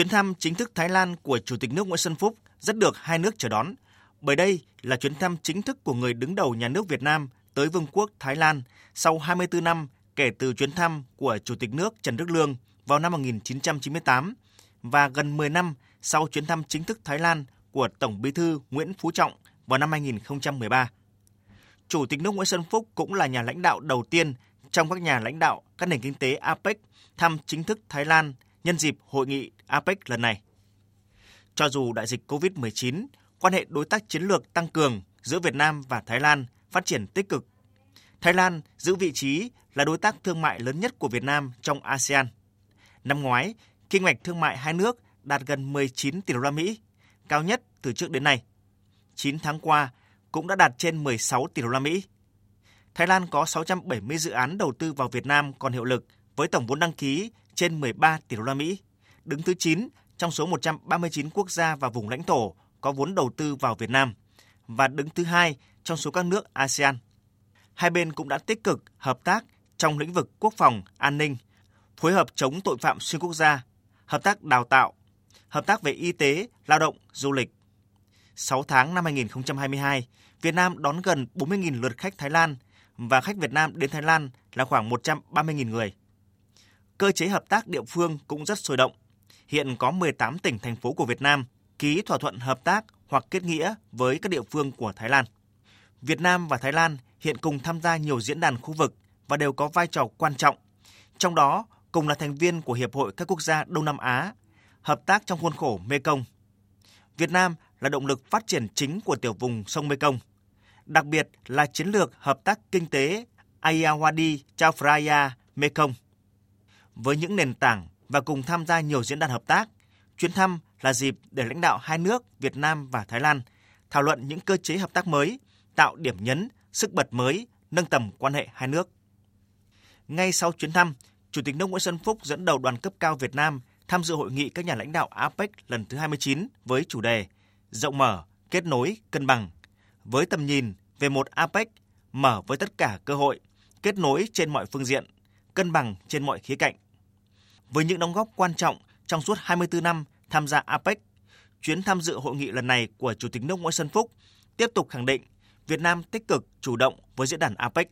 Chuyến thăm chính thức Thái Lan của Chủ tịch nước Nguyễn Xuân Phúc rất được hai nước chờ đón, bởi đây là chuyến thăm chính thức của người đứng đầu nhà nước Việt Nam tới Vương quốc Thái Lan sau 24 năm kể từ chuyến thăm của Chủ tịch nước Trần Đức Lương vào năm 1998 và gần 10 năm sau chuyến thăm chính thức Thái Lan của Tổng Bí thư Nguyễn Phú Trọng vào năm 2013. Chủ tịch nước Nguyễn Xuân Phúc cũng là nhà lãnh đạo đầu tiên trong các nhà lãnh đạo các nền kinh tế APEC thăm chính thức Thái Lan nhân dịp hội nghị APEC lần này. Cho dù đại dịch COVID-19, quan hệ đối tác chiến lược tăng cường giữa Việt Nam và Thái Lan phát triển tích cực. Thái Lan giữ vị trí là đối tác thương mại lớn nhất của Việt Nam trong ASEAN. Năm ngoái, kinh ngạch thương mại hai nước đạt gần 19 tỷ đô la Mỹ, cao nhất từ trước đến nay. 9 tháng qua cũng đã đạt trên 16 tỷ đô la Mỹ. Thái Lan có 670 dự án đầu tư vào Việt Nam còn hiệu lực với tổng vốn đăng ký trên 13 tỷ đô la Mỹ, đứng thứ 9 trong số 139 quốc gia và vùng lãnh thổ có vốn đầu tư vào Việt Nam và đứng thứ hai trong số các nước ASEAN. Hai bên cũng đã tích cực hợp tác trong lĩnh vực quốc phòng, an ninh, phối hợp chống tội phạm xuyên quốc gia, hợp tác đào tạo, hợp tác về y tế, lao động, du lịch. 6 tháng năm 2022, Việt Nam đón gần 40.000 lượt khách Thái Lan và khách Việt Nam đến Thái Lan là khoảng 130.000 người. Cơ chế hợp tác địa phương cũng rất sôi động. Hiện có 18 tỉnh thành phố của Việt Nam ký thỏa thuận hợp tác hoặc kết nghĩa với các địa phương của Thái Lan. Việt Nam và Thái Lan hiện cùng tham gia nhiều diễn đàn khu vực và đều có vai trò quan trọng. Trong đó, cùng là thành viên của Hiệp hội các quốc gia Đông Nam Á, hợp tác trong khuôn khổ Mekong. Việt Nam là động lực phát triển chính của tiểu vùng sông Mekong, đặc biệt là chiến lược hợp tác kinh tế Ayawadi Chao Mekong. Với những nền tảng và cùng tham gia nhiều diễn đàn hợp tác, chuyến thăm là dịp để lãnh đạo hai nước Việt Nam và Thái Lan thảo luận những cơ chế hợp tác mới, tạo điểm nhấn, sức bật mới, nâng tầm quan hệ hai nước. Ngay sau chuyến thăm, Chủ tịch nước Nguyễn Xuân Phúc dẫn đầu đoàn cấp cao Việt Nam tham dự hội nghị các nhà lãnh đạo APEC lần thứ 29 với chủ đề Rộng mở, kết nối, cân bằng, với tầm nhìn về một APEC mở với tất cả cơ hội, kết nối trên mọi phương diện, cân bằng trên mọi khía cạnh. Với những đóng góp quan trọng trong suốt 24 năm tham gia APEC, chuyến tham dự hội nghị lần này của Chủ tịch nước Nguyễn Xuân Phúc tiếp tục khẳng định Việt Nam tích cực chủ động với diễn đàn APEC.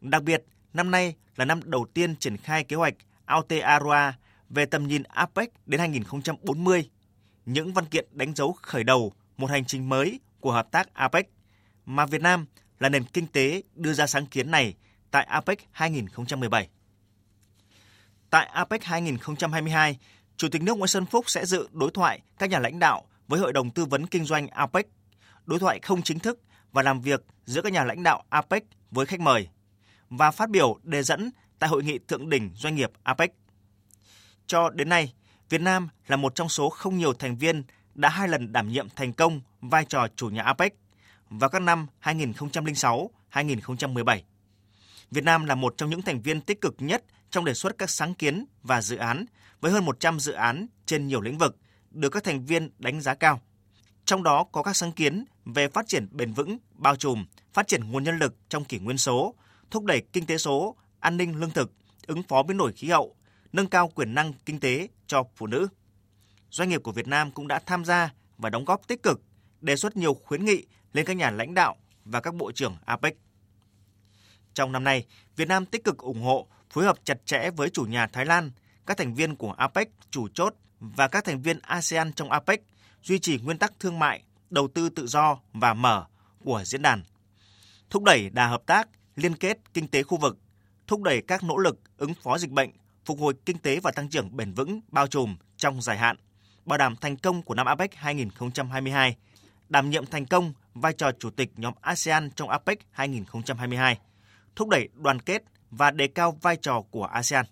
Đặc biệt, năm nay là năm đầu tiên triển khai kế hoạch Aotearoa về tầm nhìn APEC đến 2040, những văn kiện đánh dấu khởi đầu một hành trình mới của hợp tác APEC mà Việt Nam là nền kinh tế đưa ra sáng kiến này tại APEC 2017. Tại APEC 2022, Chủ tịch nước Nguyễn Xuân Phúc sẽ dự đối thoại các nhà lãnh đạo với Hội đồng Tư vấn Kinh doanh APEC, đối thoại không chính thức và làm việc giữa các nhà lãnh đạo APEC với khách mời và phát biểu đề dẫn tại Hội nghị Thượng đỉnh Doanh nghiệp APEC. Cho đến nay, Việt Nam là một trong số không nhiều thành viên đã hai lần đảm nhiệm thành công vai trò chủ nhà APEC vào các năm 2006-2017. Việt Nam là một trong những thành viên tích cực nhất trong đề xuất các sáng kiến và dự án với hơn 100 dự án trên nhiều lĩnh vực được các thành viên đánh giá cao. Trong đó có các sáng kiến về phát triển bền vững, bao trùm, phát triển nguồn nhân lực trong kỷ nguyên số, thúc đẩy kinh tế số, an ninh lương thực, ứng phó biến đổi khí hậu, nâng cao quyền năng kinh tế cho phụ nữ. Doanh nghiệp của Việt Nam cũng đã tham gia và đóng góp tích cực, đề xuất nhiều khuyến nghị lên các nhà lãnh đạo và các bộ trưởng APEC. Trong năm nay, Việt Nam tích cực ủng hộ, phối hợp chặt chẽ với chủ nhà Thái Lan, các thành viên của APEC chủ chốt và các thành viên ASEAN trong APEC duy trì nguyên tắc thương mại, đầu tư tự do và mở của diễn đàn. Thúc đẩy đà hợp tác, liên kết kinh tế khu vực, thúc đẩy các nỗ lực ứng phó dịch bệnh, phục hồi kinh tế và tăng trưởng bền vững bao trùm trong dài hạn, bảo đảm thành công của năm APEC 2022, đảm nhiệm thành công vai trò chủ tịch nhóm ASEAN trong APEC 2022, thúc đẩy đoàn kết và đề cao vai trò của ASEAN.